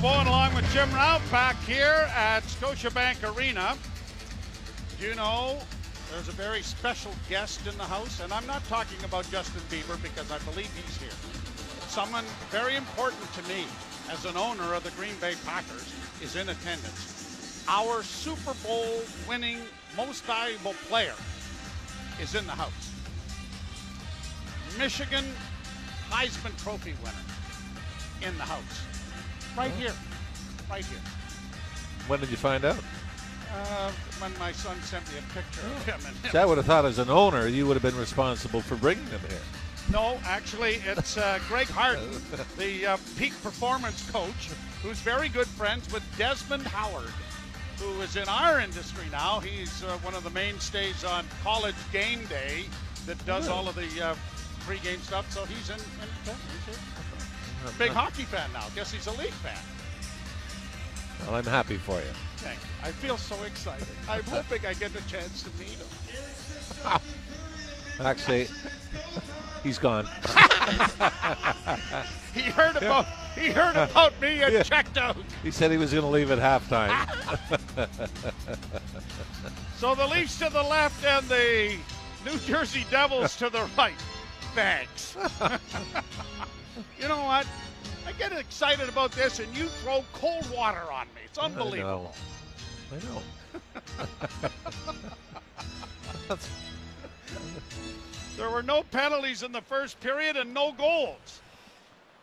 Bowen along with Jim Ralph back here at Scotiabank Arena. You know, there's a very special guest in the house, and I'm not talking about Justin Bieber because I believe he's here. Someone very important to me as an owner of the Green Bay Packers is in attendance. Our Super Bowl winning most valuable player is in the house. Michigan Heisman Trophy winner in the house. Right here. Right here. When did you find out? Uh, when my son sent me a picture of him. And See, I would have thought as an owner you would have been responsible for bringing him here. No, actually, it's uh, Greg Harden, the uh, peak performance coach, who's very good friends with Desmond Howard, who is in our industry now. He's uh, one of the mainstays on College Game Day that does all of the uh, pregame stuff. So he's in. in he's here. Big hockey fan now. Guess he's a league fan. Well, I'm happy for you. Thank you. I feel so excited. I'm hoping I get the chance to meet him. Actually, he's gone. He heard about he heard about me and Yeah. checked out. He said he was going to leave at halftime. So the Leafs to the left and the New Jersey Devils to the right. Thanks. you know what? I get excited about this, and you throw cold water on me. It's unbelievable. I know. There were no penalties in the first period and no goals.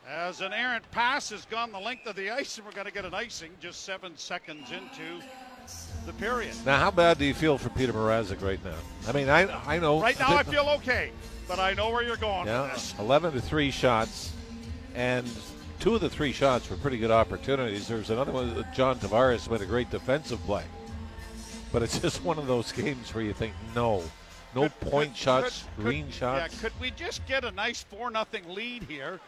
As an errant pass has gone the length of the ice, and we're going to get an icing just seven seconds into the period. Now, how bad do you feel for Peter Mrazek right now? I mean, I I know. Right now, I feel okay, but I know where you're going Yeah, with this. 11 to 3 shots, and two of the three shots were pretty good opportunities. There's another one, John Tavares made a great defensive play. But it's just one of those games where you think, no, no Could- point could- shots, could- green shots. Yeah, could we just get a nice 4 nothing lead here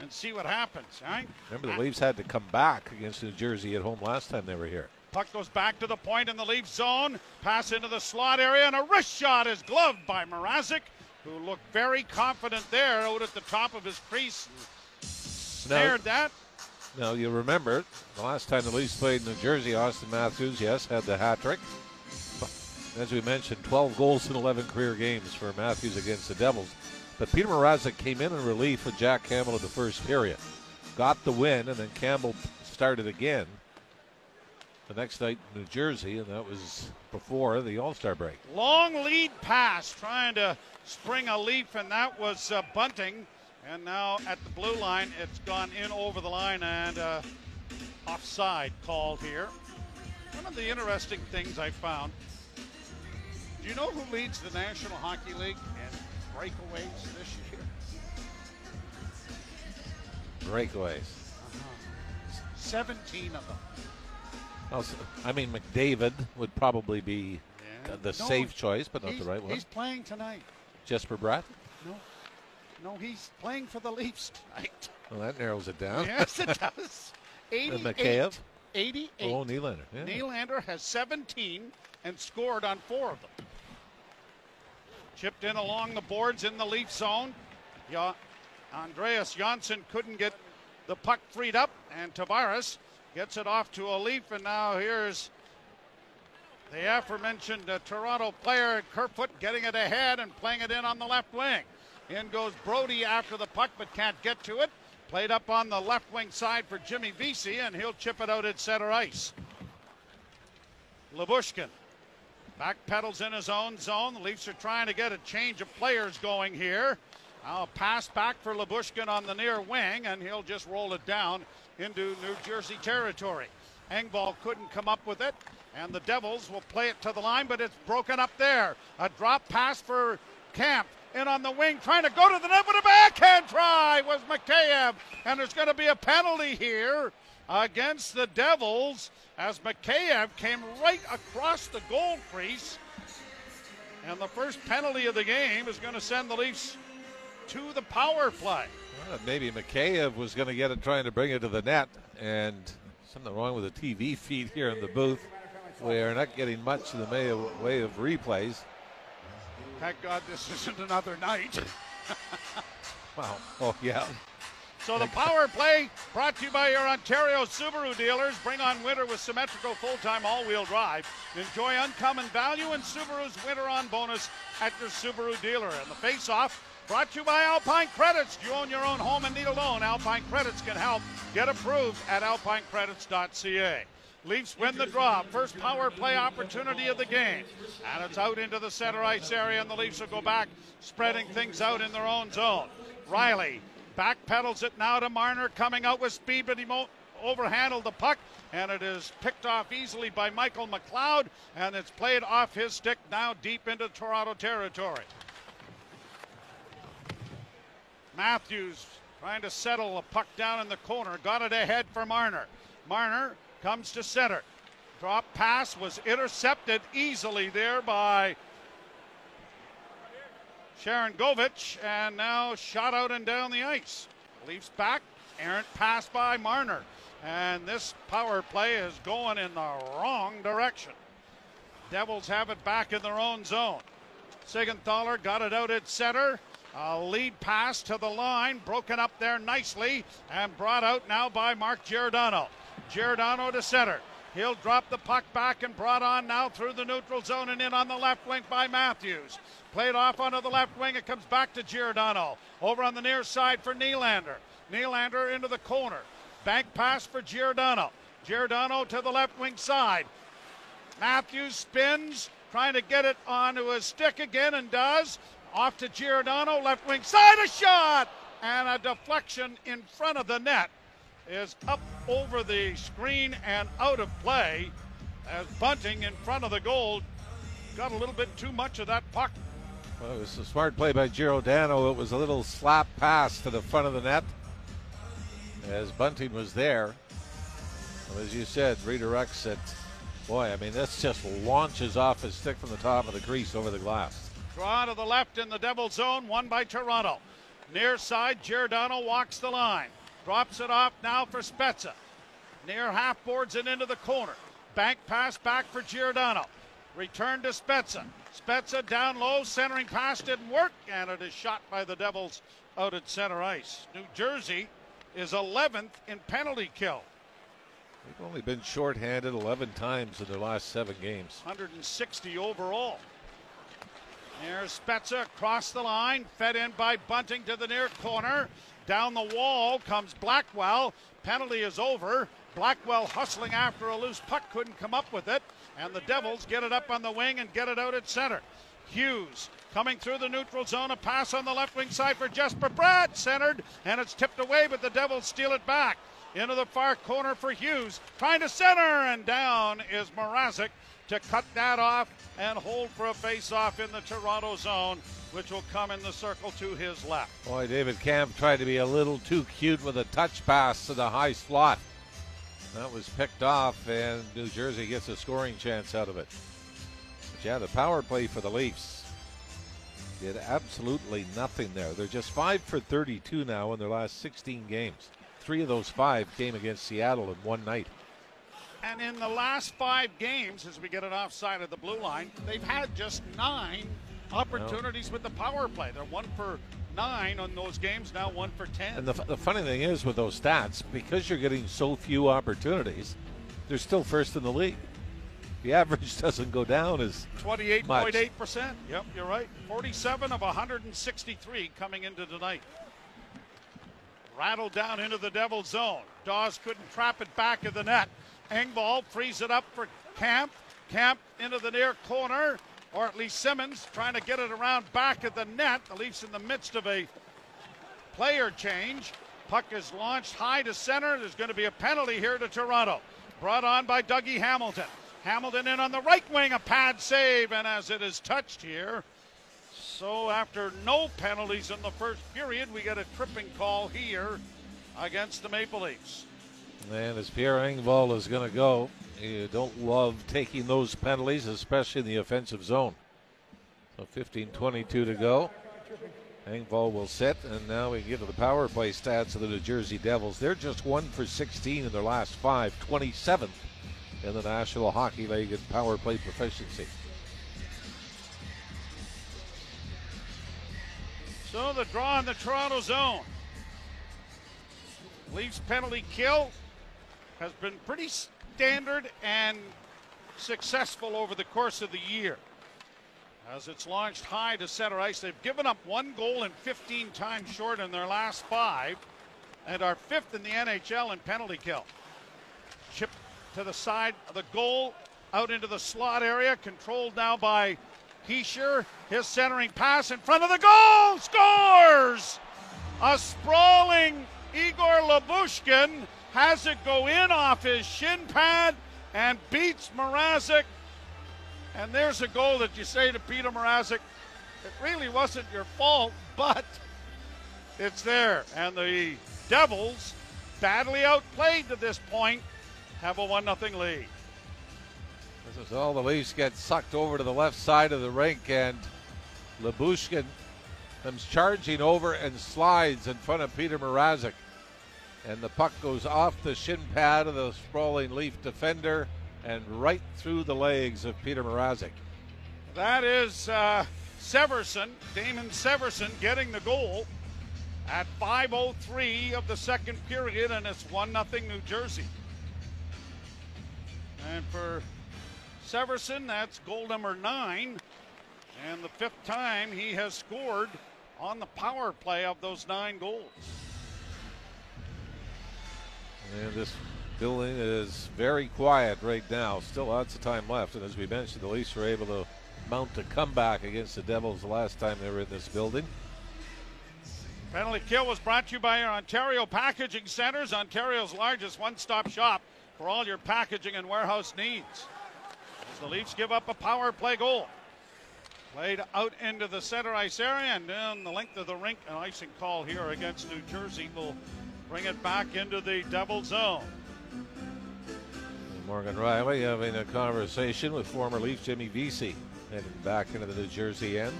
and see what happens, right? Remember, the Leafs had to come back against New Jersey at home last time they were here. Puck goes back to the point in the Leaf zone. Pass into the slot area, and a wrist shot is gloved by Mrazek, who looked very confident there out at the top of his crease. Snared that. Now, you remember the last time the Leafs played in New Jersey, Auston Matthews, yes, had the hat trick. As we mentioned, 12 goals in 11 career games for Matthews against the Devils. But Peter Mrazek came in in relief with Jack Campbell in the first period. Got the win, and then Campbell started again the next night in New Jersey, and that was before the All Star break. Long lead pass, trying to spring a leaf, and that was uh, Bunting. And now at the blue line, it's gone in over the line and uh, offside called here. One of the interesting things I found. Do you know who leads the National Hockey League in breakaways this year? Breakaways. 17 of them. Also, I mean, McDavid would probably be Yeah. the No, safe choice, but not the right one. He's playing tonight. Jesper Bratt. No, no, he's playing for the Leafs tonight. Well, that narrows it down. yes, it does. 88. Mikheyev. 88. Oh, Nylander. Yeah. Nylander has 17 and scored on four of them. Chipped in along the boards in the Leaf zone. Yeah, Andreas Johnsson couldn't get the puck freed up, and Tavares gets it off to a Leaf, and now here's the aforementioned uh, Toronto player Kerfoot getting it ahead and playing it in on the left wing. In goes Brodie after the puck, but can't get to it. Played up on the left wing side for Jimmy Vesey, and he'll chip it out at center ice. Lyubushkin back pedals in his own zone. The Leafs are trying to get a change of players going here. Now a pass back for Lyubushkin on the near wing, and he'll just roll it down into New Jersey territory. Engvall couldn't come up with it, and the Devils will play it to the line, but it's broken up there. A drop pass for Kampf in on the wing, trying to go to the net with a backhand try was Mikheyev, and there's going to be a penalty here against the Devils as Mikheyev came right across the goal crease. And the first penalty of the game is going to send the Leafs to the power play. Well, maybe Mikheyev was going to get it trying to bring it to the net, and something wrong with the TV feed here in the booth. We are not getting much in the way of, way of replays. Thank God this isn't another night. Wow. Oh, yeah. So the power play brought to you by your Ontario Subaru dealers. Bring on winter with symmetrical full-time all-wheel drive. Enjoy uncommon value and Subaru's winter on bonus at your Subaru dealer. And the face-off brought to you by Alpine Credits. Do you own your own home and need a loan? Alpine Credits can help. Get approved at alpinecredits.ca. Leafs win the draw. First power play opportunity of the game. And it's out into the center ice area, and the Leafs will go back, spreading things out in their own zone. Rielly backpedals it now to Marner, coming out with speed, but he won't overhandle the puck, and it is picked off easily by Michael McLeod, and it's played off his stick now deep into Toronto territory. Matthews trying to settle a puck down in the corner, got it ahead for Marner. Marner comes to center. Drop pass was intercepted easily there by Sharangovich, and now shot out and down the ice. Leafs back, errant pass by Marner, and this power play is going in the wrong direction. Devils have it back in their own zone. Siegenthaler got it out at center. A lead pass to the line, broken up there nicely, and brought out now by Mark Giordano. Giordano to center. He'll drop the puck back and brought on now through the neutral zone and in on the left wing by Matthews. Played off onto the left wing. It comes back to Giordano. Over on the near side for Nylander. Nylander into the corner. Bank pass for Giordano. Giordano to the left wing side. Matthews spins, trying to get it onto his stick again and does. Off to Giordano, left wing side, a shot! And a deflection in front of the net is up over the screen and out of play as Bunting in front of the goal got a little bit too much of that puck. Well, it was a smart play by Giordano. It was a little slap pass to the front of the net as Bunting was there. as you said, redirects it. Boy, I mean, this just launches off his stick from the top of the crease over the glass. Draw to the left in the devil zone, one by Toronto. Near side, Giordano walks the line. Drops it off now for Spezza. Near half boards and into the corner. Bank pass back for Giordano. Return to Spezza. Spezza down low, centering pass didn't work, and it is shot by the Devils out at center ice. New Jersey is 11th in penalty kill. They've only been shorthanded 11 times in their last seven games. 160 overall. There's Spezza across the line, fed in by Bunting to the near corner. Down the wall comes Blackwell. Penalty is over. Blackwell hustling after a loose puck, couldn't come up with it. And the Devils get it up on the wing and get it out at center. Hughes coming through the neutral zone. A pass on the left wing side for Jesper Bratt. Centered, and it's tipped away, but the Devils steal it back. Into the far corner for Hughes. Trying to center, and down is Mrazek to cut that off and hold for a face-off in the Toronto zone, which will come in the circle to his left. Boy, David Kampf tried to be a little too cute with a touch pass to the high slot. That was picked off, and New Jersey gets a scoring chance out of it. But yeah, the power play for the Leafs did absolutely nothing there. They're just 5 for 32 now in their last 16 games. Three of those five came against Seattle in one night. And in the last five games, as we get it offside of the blue line, they've had just nine opportunities with the power play. They're one for nine on those games, now one for ten. And the, the funny thing is with those stats, because you're getting so few opportunities, they're still first in the league. The average doesn't go down as 28.8%. Yep, you're right. 47 of 163 coming into tonight. Rattled down into the Devil's zone. Daws couldn't trap it back of the net. Engvall frees it up for Kampf. Kampf into the near corner, or at least Simmonds trying to get it around back of the net. The Leafs in the midst of a player change. Puck is launched high to center. There's going to be a penalty here to Toronto. Brought on by Dougie Hamilton. Hamilton in on the right wing, a pad save, and as it is touched here. So after no penalties in the first period, we get a tripping call here against the Maple Leafs. And as Pierre Engvall is going to go, you don't love taking those penalties, especially in the offensive zone. So 15 22 to go. Engvall will sit, and now we get to the power play stats of the New Jersey Devils. They're just one for 16 in their last five, 27th in the National Hockey League in power play proficiency. So the draw in the Toronto zone. Leafs penalty kill has been pretty standard and successful over the course of the year. As it's launched high to center ice, they've given up one goal and 15 times short in their last five, and are fifth in the NHL in penalty kill. Chip to the side of the goal, out into the slot area, controlled now by Hischier. His centering pass in front of the goal, scores! A sprawling Igor Lyubushkin has it go in off his shin pad and beats Mrazek. And there's a goal that you say to Peter Mrazek, it really wasn't your fault, but it's there. And the Devils, badly outplayed to this point, have a 1 0 lead. This is all the Leafs get sucked over to the left side of the rink, and Lyubushkin comes charging over and slides in front of Peter Mrazek. And the puck goes off the shin pad of the sprawling Leaf defender and right through the legs of Peter Mrazek. That is uh, Severson, Damon Severson, getting the goal at 5.03 of the second period, and it's 1 0 New Jersey. And for Severson, that's goal number nine, and the fifth time he has scored on the power play of those nine goals. And this building is very quiet right now. Still lots of time left. And as we mentioned, the Leafs were able to mount a comeback against the Devils the last time they were in this building. Penalty kill was brought to you by Ontario Packaging Centers, Ontario's largest one stop shop for all your packaging and warehouse needs. As the Leafs give up a power play goal. Played out into the center ice area and down the length of the rink. An icing call here against New Jersey will bring it back into the double zone. Morgan Rielly having a conversation with former Leaf Jimmy Vesey, heading back into the New Jersey end.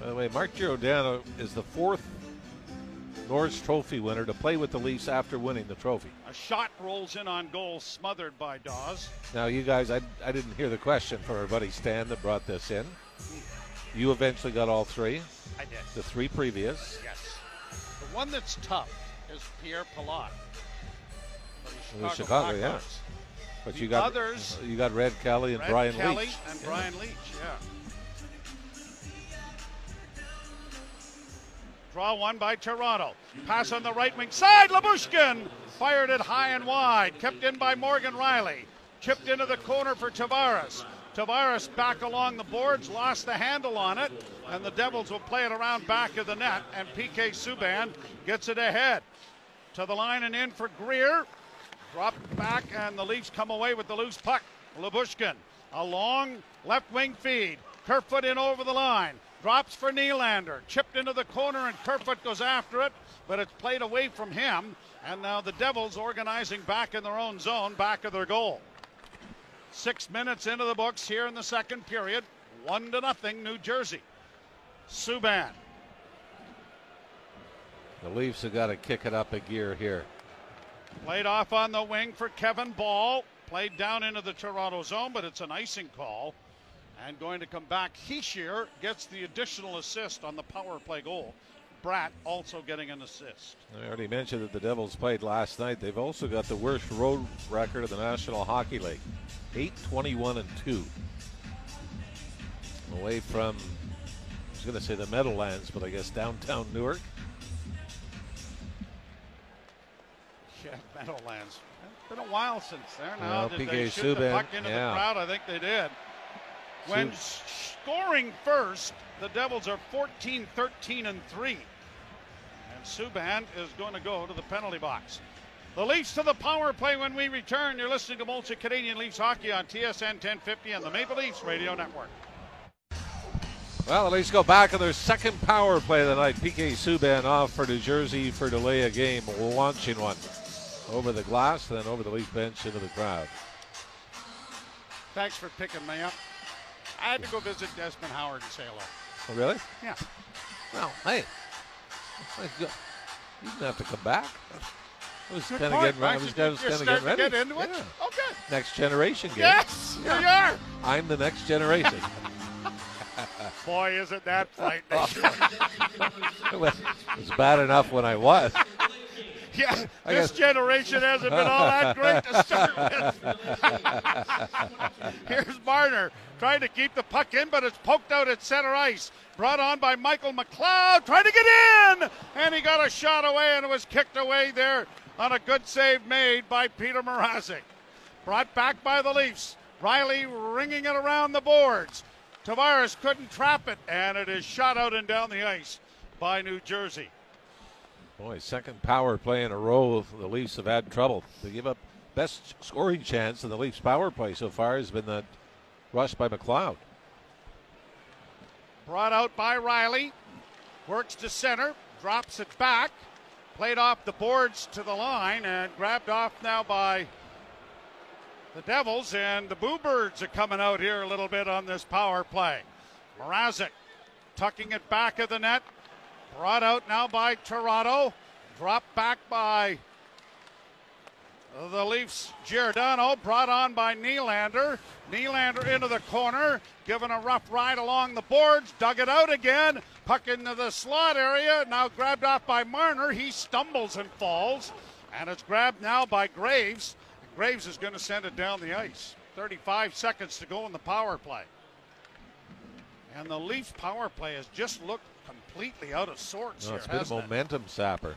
By the way, Mark Giordano is the fourth Norris Trophy winner to play with the Leafs after winning the trophy. A shot rolls in on goal, smothered by Daws. Now, you guys, I, I didn't hear the question from our buddy Stan that brought this in. You eventually got all three. I did. The three previous. Yes. One that's tough is Pierre Pilote. The Chicago, yeah. But The you got others- You got Red Kelly and Red Brian Kelly Leetch. and Yeah. Brian Leetch, yeah. Draw one by Toronto. Pass on the right wing side. Lyubushkin fired it high and wide. Kept in by Morgan Rielly. Chipped into the corner for Tavares. Tavares back along the boards, lost the handle on it, and the Devils will play it around back of the net, and PK Subban gets it ahead. To the line and in for Greer. Drop back, and the Leafs come away with the loose puck. Lyubushkin, a long left wing feed. Kerfoot in over the line. Drops for Nylander. Chipped into the corner, and Kerfoot goes after it, but it's played away from him. And now the Devils organizing back in their own zone, back of their goal. Six minutes into the books here in the second period. One to nothing, New Jersey. Subban. The Leafs have got to kick it up a gear here. Played off on the wing for Kevin Bahl. Played down into the Toronto zone, but it's an icing call. And going to come back. Hischier gets the additional assist on the power play goal. Bratt also getting an assist. I already mentioned that the Devils played last night. They've also got the worst road record of the National Hockey League 8 21 and 2. Away from, I was going to say the Meadowlands, but I guess downtown Newark. Yeah, Meadowlands. It's been a while since there. Now Well, did PK they shoot the puck into yeah. the crowd? I think they did. When scoring first, the Devils are 14, 13, and 3. Subban is going to go to the penalty box. The Leafs to the power play when we return. You're listening to Molson Canadian Leafs Hockey on TSN 1050 and the Maple Leafs Radio Network. Well, the Leafs go back on their second power play of the night. PK Subban off for New Jersey for delay a game, launching one over the glass, then over the Leaf bench into the crowd. Thanks for picking me up. I had to go visit Desmond Howard and say hello. Oh, really? Yeah. Well, hey, Uh, you didn't have to come back. I was kind of getting ready. I was Actually, just you're kind of getting ready. to get into it? Yeah. Okay. Next generation game. Yes, here you are. I'm the next generation. Boy, isn't that frightening. it was bad enough when I was. Yeah, I this guess- generation hasn't been all that great to start with. Here's Marner trying to keep the puck in, but it's poked out at center ice. Brought on by Michael McLeod, trying to get in, and he got a shot away and it was kicked away there on a good save made by Peter Mrazek. Brought back by the Leafs. Rielly ringing it around the boards. Tavares couldn't trap it, and it is shot out and down the ice by New Jersey. Boy, second power play in a row. The Leafs have had trouble. They give up best scoring chance in the Leafs power play so far has been that rush by McLeod. Brought out by Rielly. Works to center. Drops it back. Played off the boards to the line and grabbed off now by the Devils. And the Boo Birds are coming out here a little bit on this power play. Mrazek tucking it back of the net. Brought out now by Toronto. Dropped back by the Leafs, Giordano, brought on by Nylander. Nylander into the corner, given a rough ride along the boards, dug it out again. Puck into the slot area, now grabbed off by Marner. He stumbles and falls, and it's grabbed now by Graves. Graves is going to send it down the ice. 35 seconds to go in the power play. And the Leafs power play has just looked completely out of sorts No, it's been a momentum sapper.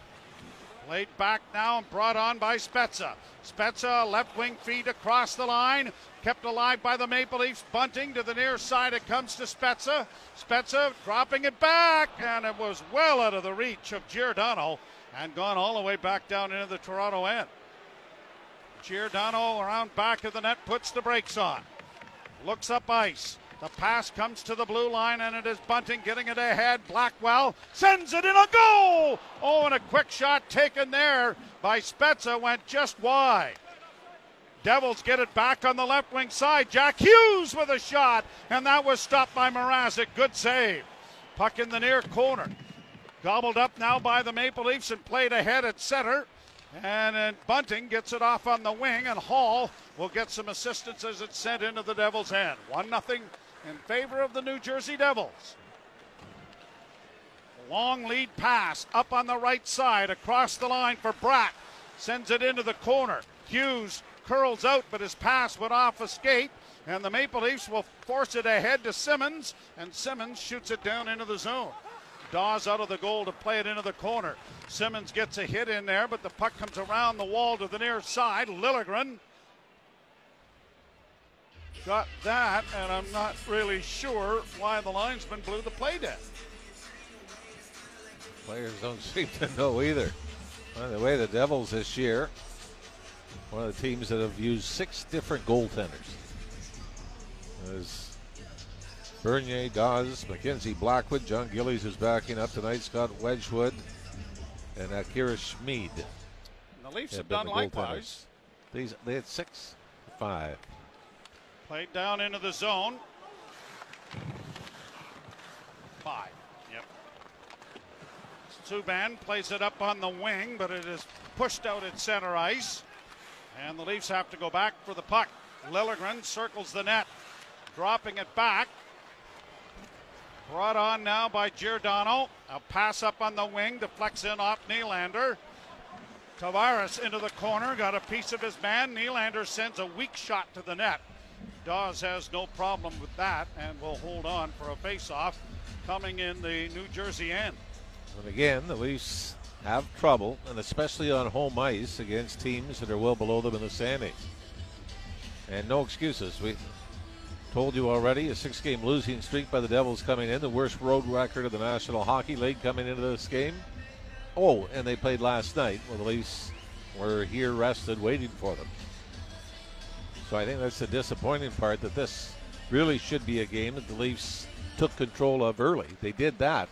Played back now and brought on by Spezza. Spezza, left wing feed across the line. Kept alive by the Maple Leafs. Bunting to the near side. It comes to Spezza. Spezza dropping it back, and it was well out of the reach of Giordano and gone all the way back down into the Toronto end. Giordano around back of the net puts the brakes on. Looks up ice. The pass comes to the blue line, and it is Bunting getting it ahead. Blackwell sends it in a goal. Oh, and a quick shot taken there by Spezza went just wide. Devils get it back on the left wing side. Jack Hughes with a shot, and that was stopped by Mrazek. Good save. Puck in the near corner. Gobbled up now by the Maple Leafs and played ahead at center. And Bunting gets it off on the wing, and Holl will get some assistance as it's sent into the Devils' end. 1 0 in favor of the New Jersey Devils. Long lead pass up on the right side across the line for Bratt. Sends it into the corner. Hughes curls out, but his pass went off a skate. And the Maple Leafs will force it ahead to Simmonds, and Simmonds shoots it down into the zone. Daws out of the goal to play it into the corner. Simmonds gets a hit in there, but the puck comes around the wall to the near side. Liljegren got that, and I'm not really sure why the linesman blew the play dead. Players don't seem to know either. By the way, the Devils this year, one of the teams that have used six different goaltenders. There's Bernier, Daws, Mackenzie Blackwood, John Gillies who's backing up tonight, Scott Wedgewood, and Akira Schmid. And the Leafs have have done the likewise. These they had six, five. Played down into the zone. Five. Yep. Subban plays it up on the wing, but it is pushed out at center ice. And the Leafs have to go back for the puck. Liljegren circles the net, dropping it back. Brought on now by Giordano. A pass up on the wing, deflects in off Nylander. Tavares into the corner, got a piece of his man. Nylander sends a weak shot to the net. Daws has no problem with that and will hold on for a face-off coming in the New Jersey end. And again, the Leafs have trouble, and especially on home ice against teams that are well below them in the standings. And no excuses. We told you already a six game losing streak by the Devils coming in, the worst road record of the National Hockey League coming into this game. Oh, and they played last night. Well, the Leafs were here rested, waiting for them. So I think that's the disappointing part that this really should be a game that the Leafs took control of early. They did that.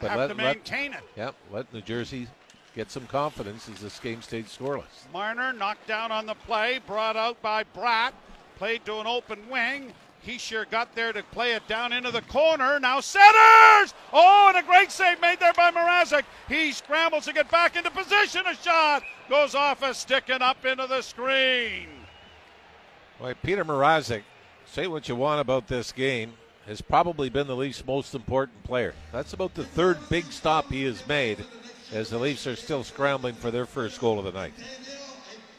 But have let- to let- maintain it. Yep, let New Jersey get some confidence as this game stayed scoreless. Marner knocked down on the play, brought out by Bratt, played to an open wing. He sure got there to play it down into the corner. Now centers! Oh, and a great save made there by Mrazek. He scrambles to get back into position. A shot goes off a stick and up into the screen. Boy, Peter Mrazek, say what you want about this game, has probably been the Leafs' most important player. That's about the third big stop he has made, as the Leafs are still scrambling for their first goal of the night.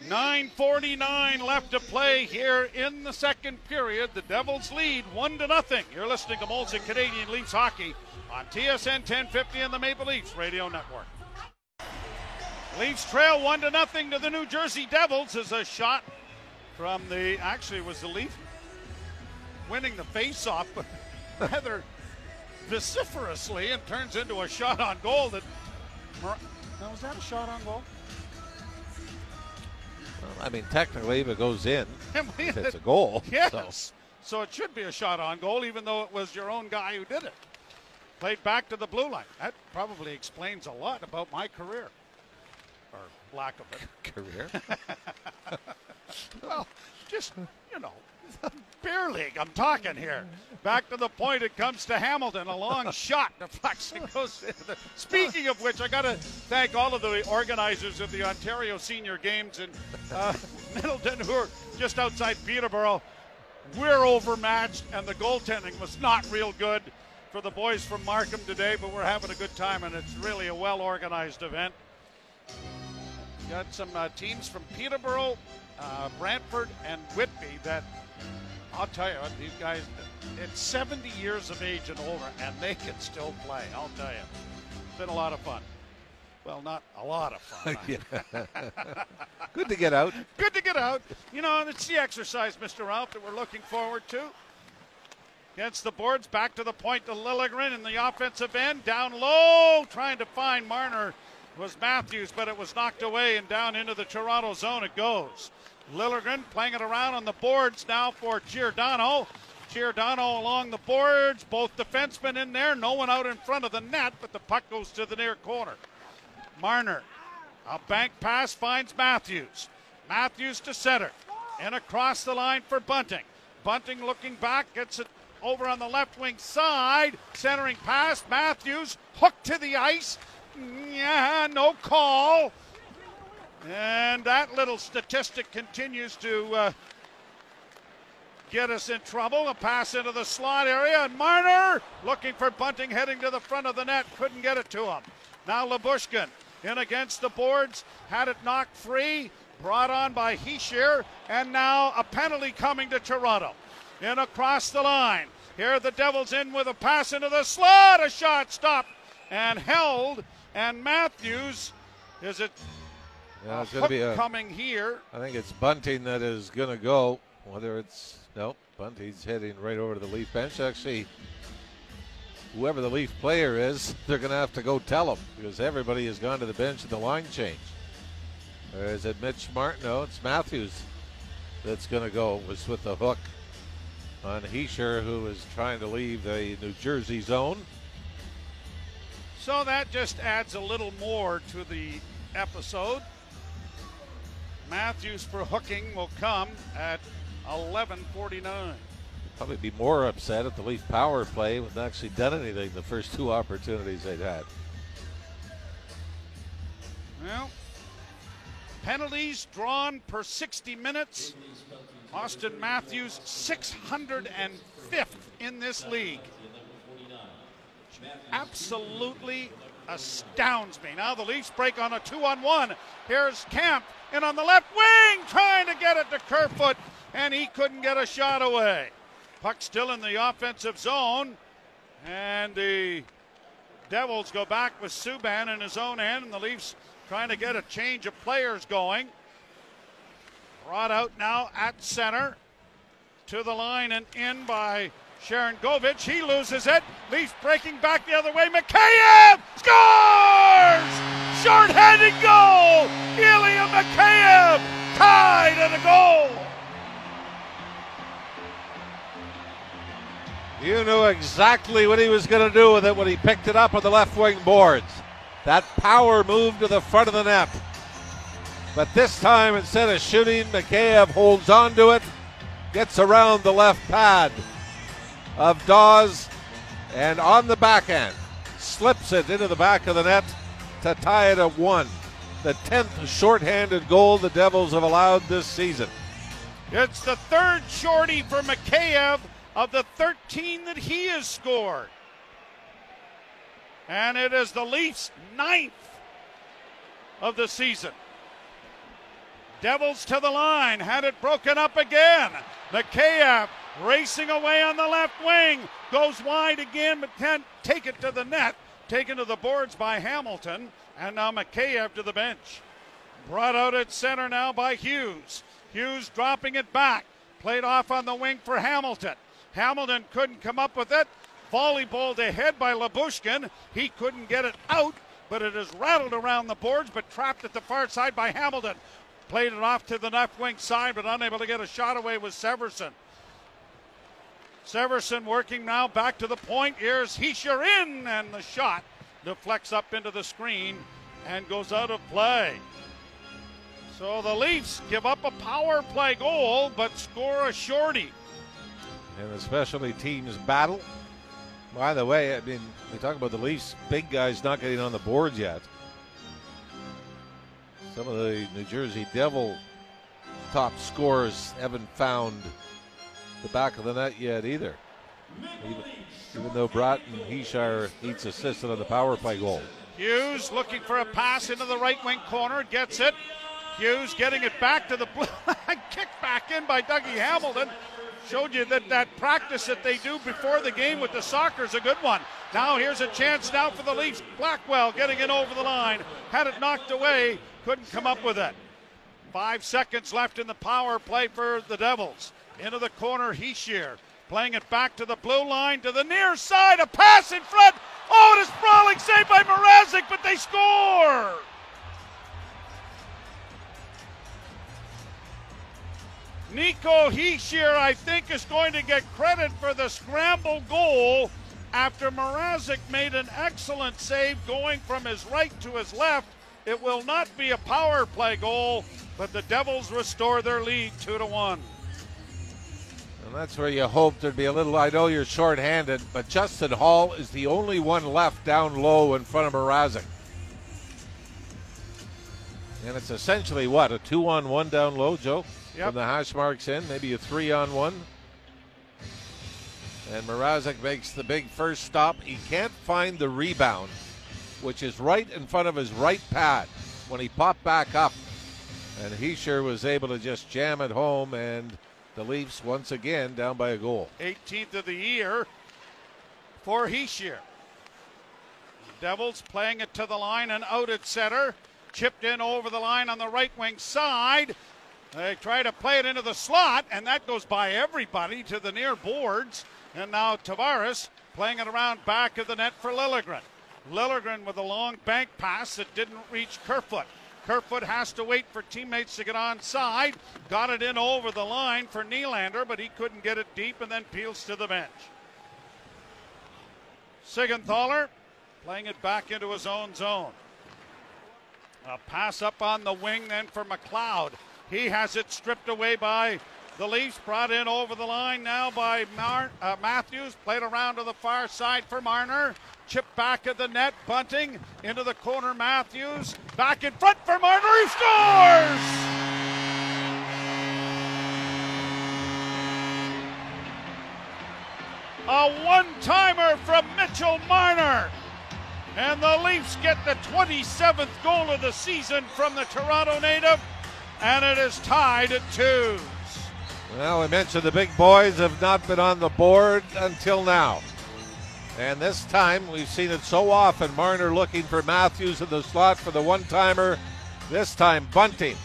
9:49 left to play here in the second period. The Devils lead one to nothing. You're listening to Molson Canadian Leafs hockey on TSN 1050 and the Maple Leafs Radio Network. Leafs trail one to nothing to the New Jersey Devils as a shot from the actually was the Leaf winning the face-off, but rather vociferously and turns into a shot on goal that. Now was that a shot on goal? Well, I mean, technically, if it goes in, it's a goal. Yes. So. so it should be a shot on goal, even though it was your own guy who did it. Played back to the blue line. That probably explains a lot about my career. Or lack of it. Career? Well, just, you know, beer league. I'm talking here. Back to the point. It comes to Hamilton. A long shot deflects and goes. The, speaking of which, I got to thank all of the organizers of the Ontario Senior Games in uh, Middleton, who are just outside Peterborough. We're overmatched, and the goaltending was not real good for the boys from Markham today. But we're having a good time, and it's really a well organized event. Got some uh, teams from Peterborough, uh, Brantford, and Whitby that I'll tell you, these guys, it's 70 years of age and older, and they can still play. I'll tell you. It's been a lot of fun. Well, not a lot of fun. Good to get out. Good to get out. You know, it's the exercise, Mr. Ralph, that we're looking forward to. Against the boards, back to the point to Liljegren in the offensive end. Down low, trying to find Marner was Matthews, but it was knocked away and down into the Toronto zone it goes. Liljegren playing it around on the boards now for Giordano. Giordano along the boards, both defensemen in there, no one out in front of the net, but the puck goes to the near corner. Marner, a bank pass finds Matthews. Matthews to center, and across the line for Bunting. Bunting looking back, gets it over on the left wing side, centering pass. Matthews hooked to the ice. Yeah, no call. And that little statistic continues to uh, get us in trouble. A pass into the slot area, and Marner looking for Bunting heading to the front of the net. Couldn't get it to him. Now Lyubushkin in against the boards, had it knocked free, brought on by Hischier, and now a penalty coming to Toronto. In across the line. Here the Devils in with a pass into the slot. A shot stopped and held. And Matthews, is it yeah, it's to be a, coming here. I think it's Bunting that is going to go. Whether it's nope, Bunting's heading right over to the Leaf bench. Actually, whoever the Leaf player is, they're going to have to go tell him because everybody has gone to the bench at the line change. Or is it Mitch Marner? No, it's Matthews that's going to go. Was with the hook on Hischier, who is trying to leave the New Jersey zone. So that just adds a little more to the episode. Matthews for hooking will come at 11:49. Probably be more upset if the Leaf power play with actually done anything the first two opportunities they'd had. Well, penalties drawn per 60 minutes. Auston Matthews, 605th in this league. Absolutely astounds me. Now the Leafs break on a two on one. Here's Kampf, and on the left wing trying to get it to Kerfoot, and he couldn't get a shot away. Puck still in the offensive zone, and the Devils go back with Subban in his own end, and the Leafs trying to get a change of players going. Brought out now at center to the line and in by Sharangovich, he loses it. Leafs breaking back the other way. Mikheyev scores! Short-handed goal! Ilya Mikheyev tied at a goal. You knew exactly what he was going to do with it when he picked it up on the left wing boards. That power move to the front of the net. But this time, instead of shooting, Mikheyev holds on to it, gets around the left pad of Daws and on the backhand slips it into the back of the net to tie it at one. The 10th shorthanded goal the Devils have allowed this season. It's the third shorty for Mikheyev of the 13 that he has scored. And it is the Leafs' ninth of the season. Devils to the line, had it broken up again. Mikheyev racing away on the left wing, goes wide again, but can't take it to the net. Taken to the boards by Hamilton, and now McKay after the bench. Brought out at center now by Hughes. Hughes dropping it back. Played off on the wing for Hamilton. Hamilton couldn't come up with it. Volleyballed ahead by Lyubushkin. He couldn't get it out, but it is rattled around the boards, but trapped at the far side by Hamilton. Played it off to the left wing side, but unable to get a shot away with Severson. Severson working now back to the point. Here's Hischier in, and the shot deflects up into the screen and goes out of play. So the Leafs give up a power play goal, but score a shorty. And the specialty teams battle. By the way, I mean, we talk about the Leafs, big guys not getting on the boards yet. Some of the New Jersey Devil top scorers haven't found the back of the net yet either. Even, even though Bratton Hischier each assisted on the power play goal. Hughes looking for a pass into the right wing corner, gets it. Hughes getting it back to the blue line, kicked back in by Dougie Hamilton. Showed you that that practice that they do before the game with the soccer is a good one. Now here's a chance now for the Leafs. Blackwell getting it over the line, had it knocked away, couldn't come up with it. Five seconds left in the power play for the Devils. Into the corner, Hischier playing it back to the blue line, to the near side, a pass in front. Oh, it is sprawling, saved by Mrazek, but they score. Nico Hischier, I think, is going to get credit for the scramble goal after Mrazek made an excellent save going from his right to his left. It will not be a power play goal, but the Devils restore their lead 2 to 1 that's where you hope there'd be a little. I know you're short-handed, but Justin Holl is the only one left down low in front of Mrazek. And it's essentially what a two-on-one down low, Joe. Yep. From the hash marks in, maybe a three-on-one. And Mrazek makes the big first stop. He can't find the rebound, which is right in front of his right pad when he popped back up. And he sure was able to just jam it home, and the Leafs once again down by a goal. 18th of the year for Hischier. Devils playing it to the line and out at center. Chipped in over the line on the right wing side. They try to play it into the slot, and that goes by everybody to the near boards. And now Tavares playing it around back of the net for Liljegren. Liljegren with a long bank pass that didn't reach Kerfoot. Kerfoot has to wait for teammates to get onside. Got it in over the line for Nylander, but he couldn't get it deep and then peels to the bench. Siegenthaler playing it back into his own zone. A pass up on the wing then for McLeod. He has it stripped away by the Leafs. Brought in over the line now by Mar- uh, Matthews. Played around to the far side for Marner. Chip back at the net. Bunting into the corner. Matthews back in front for Marner. He scores! A one timer from Mitchell Marner. And the Leafs get the 27th goal of the season from the Toronto native, and it is tied at twos. Well, we mentioned the big boys have not been on the board until now. And this time, we've seen it so often. Marner looking for Matthews in the slot for the one timer. This time, Bunting.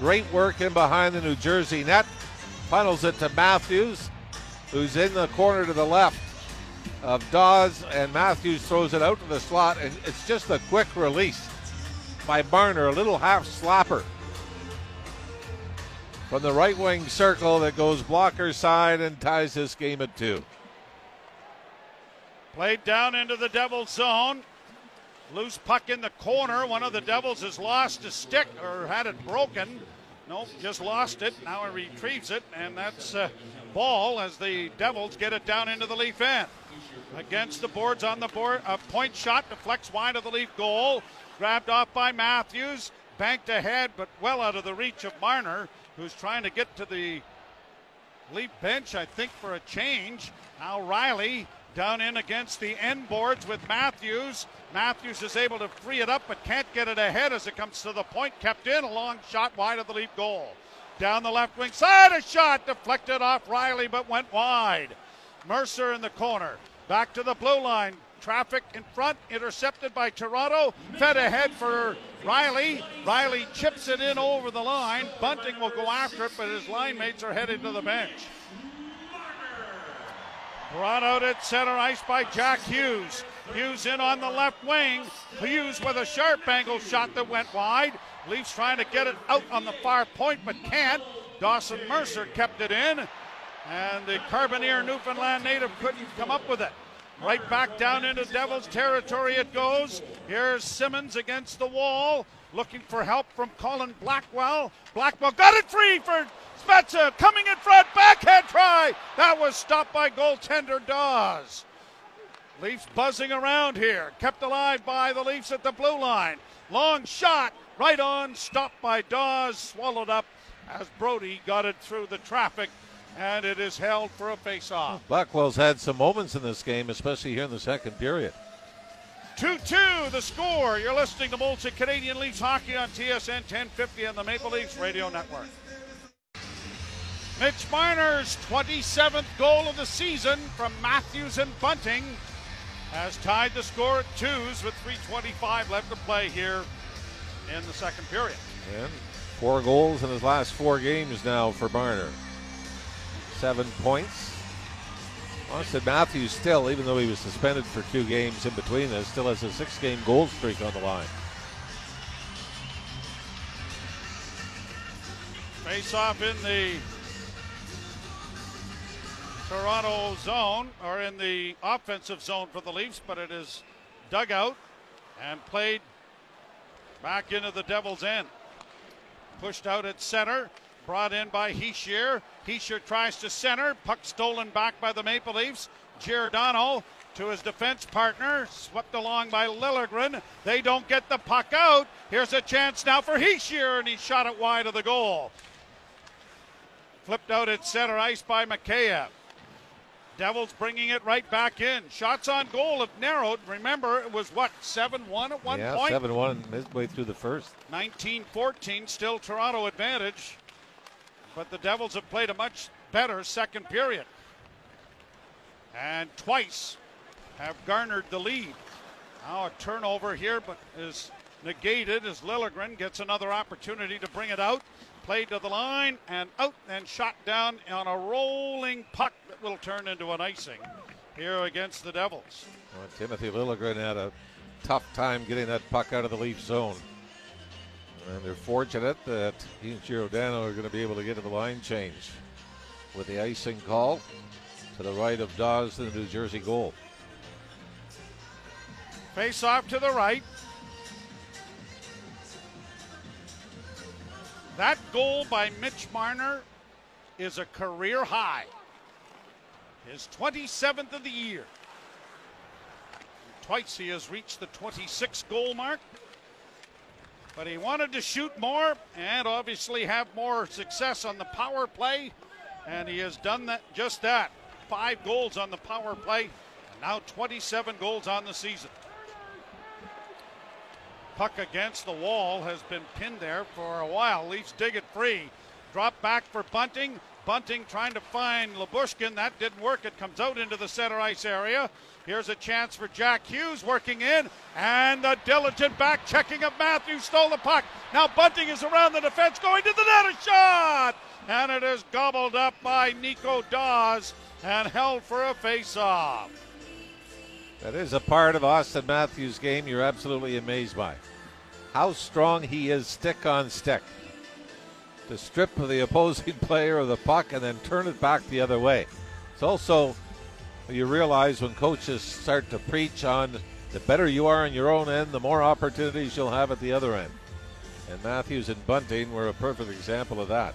Great work in behind the New Jersey net. Funnels it to Matthews, who's in the corner to the left of Daws, and Matthews throws it out to the slot, and it's just a quick release by Marner, a little half slapper from the right wing circle that goes blocker side and ties this game at two. Played down into the Devils zone. Loose puck in the corner. One of the Devils has lost a stick or had it broken. Nope, just lost it. Now he retrieves it, and that's a ball as the Devils get it down into the Leaf end. Against the boards on the board, a point shot deflects wide of the Leaf goal. Grabbed off by Matthews, banked ahead, but well out of the reach of Marner, who's trying to get to the Leaf bench, I think, for a change. Now Rielly Down in against the end boards with Matthews. Matthews is able to free it up but can't get it ahead as it comes to the point. Kept in, a long shot wide of the Leaf goal. Down the left wing side, a shot deflected off Rielly but went wide. Mercer in the corner. Back to the blue line. Traffic in front, intercepted by Toronto. Fed ahead for Rielly. Rielly chips it in over the line. Bunting will go after it, but his line mates are headed to the bench. Brought out at center ice by Jack Hughes. Hughes in on the left wing. Hughes with a sharp angle shot that went wide. Leafs trying to get it out on the far point, but can't. Dawson Mercer kept it in, and the Carbonear Newfoundland native couldn't come up with it. Right back down into Devils territory it goes. Here's Simmonds against the wall, looking for help from Colin Blackwell. Blackwell got it free for Spezza, coming in front, backhand try. That was stopped by goaltender Daws. Leafs buzzing around here, kept alive by the Leafs at the blue line. Long shot, right on, stopped by Daws, swallowed up as Brodie got it through the traffic and it is held for a face-off. Blackwell's had some moments in this game, especially here in the second period. 2-2 the score. You're listening to Molson Canadian Leafs hockey on TSN 1050 and the Maple Leafs Radio Network. Mitch Marner's 27th goal of the season from Matthews and Bunting has tied the score at twos with 3.25 left to play here in the second period. And four goals in his last four games now for Marner seven points. Auston Matthews still, even though he was suspended for two games in between this, still has a six game goal streak on the line. Face off in the Toronto zone, or in the offensive zone for the Leafs, but it is dug out and played back into the Devil's end. Pushed out at center. Brought in by Hischier. Hischier tries to center. Puck stolen back by the Maple Leafs. Giordano to his defense partner. Swept along by Liljegren. They don't get the puck out. Here's a chance now for Hischier, and he shot it wide of the goal. Flipped out at center ice by Mikheyev. Devils bringing it right back in. Shots on goal have narrowed. Remember, it was what, 7 1 at one yeah, point? 7 1 midway through the first. 19 14, still Toronto advantage. But the Devils have played a much better second period. And twice have garnered the lead. Now a turnover here, but is negated as Liljegren gets another opportunity to bring it out. Played to the line and out and shot down on a rolling puck that will turn into an icing here against the Devils. Well, Timothy Liljegren had a tough time getting that puck out of the Leaf zone. And they're fortunate that he and Giordano are going to be able to get to the line change with the icing call to the right of Daws in the New Jersey goal. Face off to the right. That goal by Mitch Marner is a career high. His 27th of the year. Twice he has reached the 26 goal mark. But he wanted to shoot more and obviously have more success on the power play. And he has done that just that. Five goals on the power play, and now 27 goals on the season. Puck against the wall has been pinned there for a while. Leafs dig it free. Drop back for Bunting. Bunting trying to find Lyubushkin. That didn't work. It comes out into the center ice area. Here's a chance for Jack Hughes working in, and the diligent back checking of Matthews stole the puck. Now Bunting is around the defense, going to the net, a shot, and it is gobbled up by Nico Daws and held for a face-off. That is a part of Auston Matthews' game you're absolutely amazed by. How strong he is stick on stick. To strip the opposing player of the puck and then turn it back the other way. It's also you realize when coaches start to preach on the better you are on your own end, the more opportunities you'll have at the other end. And Matthews and Bunting were a perfect example of that.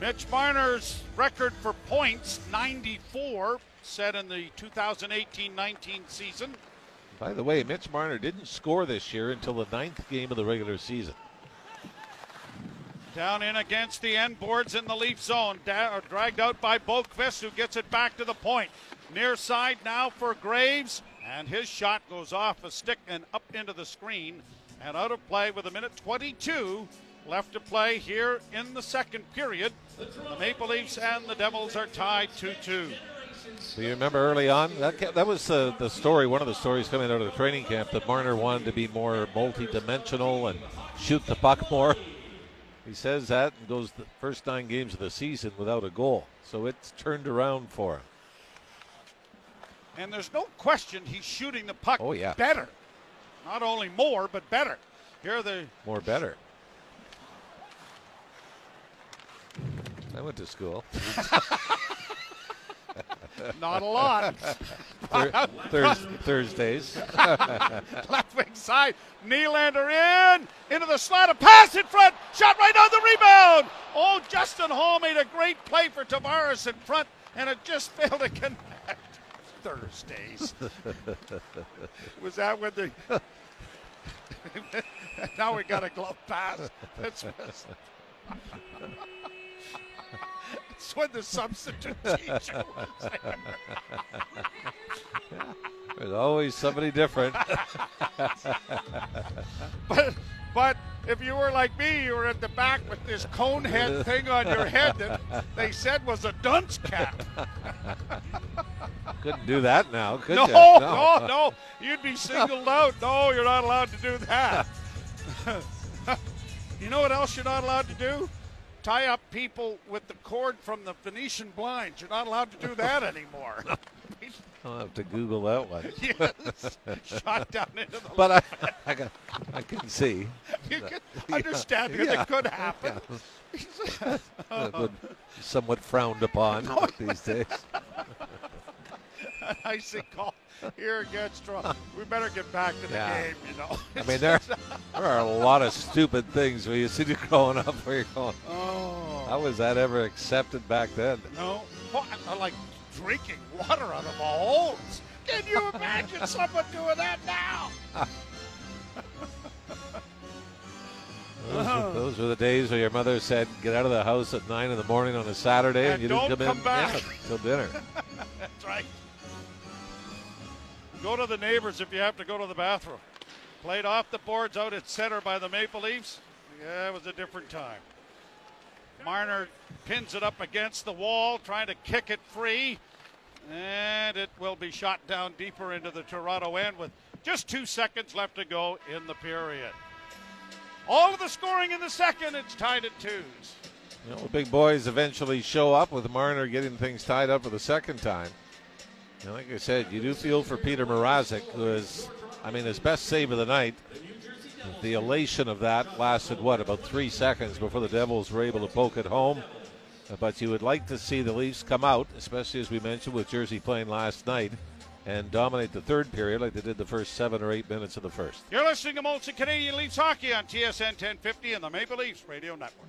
Mitch Marner's record for points, 94, set in the 2018 19 season. By the way, Mitch Marner didn't score this year until the ninth game of the regular season. Down in against the end boards in the Leaf zone. Da- uh, dragged out by Boqvist, who gets it back to the point. Near side now for Graves, and his shot goes off a stick and up into the screen and out of play with a minute 22 left to play here in the second period. The Maple Leafs and the Devils are tied 2 2. So you remember early on that ca- that was uh, the story. One of the stories coming out of the training camp that Marner wanted to be more multi-dimensional and shoot the puck more. He says that and goes the first nine games of the season without a goal. So it's turned around for him. And there's no question he's shooting the puck Oh, yeah. better. Not only more, but better. Here are the More better. I went to school. not a lot. Thur- Thurs- Thursdays. Left wing side. Nylander in. Into the slot. A pass in front. Shot right on the rebound. Oh, Justin Holl made a great play for Tavares in front, and it just failed to connect. Thursdays. Was that when the. now we got a glove pass. That's, that's when the substitute teacher was there. There's always somebody different. But, but if you were like me, you were at the back with this cone head thing on your head that they said was a dunce cap. Couldn't do that now, could No, you? no, no. You'd be singled out. No, you're not allowed to do that. you know what else you're not allowed to do? Tie up people with the cord from the Venetian blinds. You're not allowed to do that anymore. I'll have to Google that one. yes. Shot down into the. But I, I, can- I can see you can understand that Yeah. it could happen. that would somewhat frowned upon oh, these days. icing call here against Toronto. We better get back to the Yeah. game, you know. I mean, there, there are a lot of stupid things when you see you growing up where you're going, oh how was that ever accepted back then? no? I like drinking water out of a hose. Can you imagine someone doing that now? Those, were, those were the days where your mother said, get out of the house at 9 in the morning on a Saturday and, And you didn't come, come in back. yeah, till dinner. That's right. Go to the neighbors if you have to go to the bathroom. Played off the boards out at center by the Maple Leafs. Yeah, it was a different time. Marner pins it up against the wall, trying to kick it free. And it will be shot down deeper into the Toronto end with just two seconds left to go in the period. All of the scoring in the second, it's tied at twos. You know, the big boys eventually show up with Marner getting things tied up for the second time. And like I said, you do feel for Peter Mrazek, who is, I mean, his best save of the night. The elation of that lasted, what, about three seconds before the Devils were able to poke it home. But you would like to see the Leafs come out, especially as we mentioned with Jersey playing last night, and dominate the third period like they did the first seven or eight minutes of the first. You're listening to Molson Canadian Leafs Hockey on TSN 1050 and the Maple Leafs Radio Network.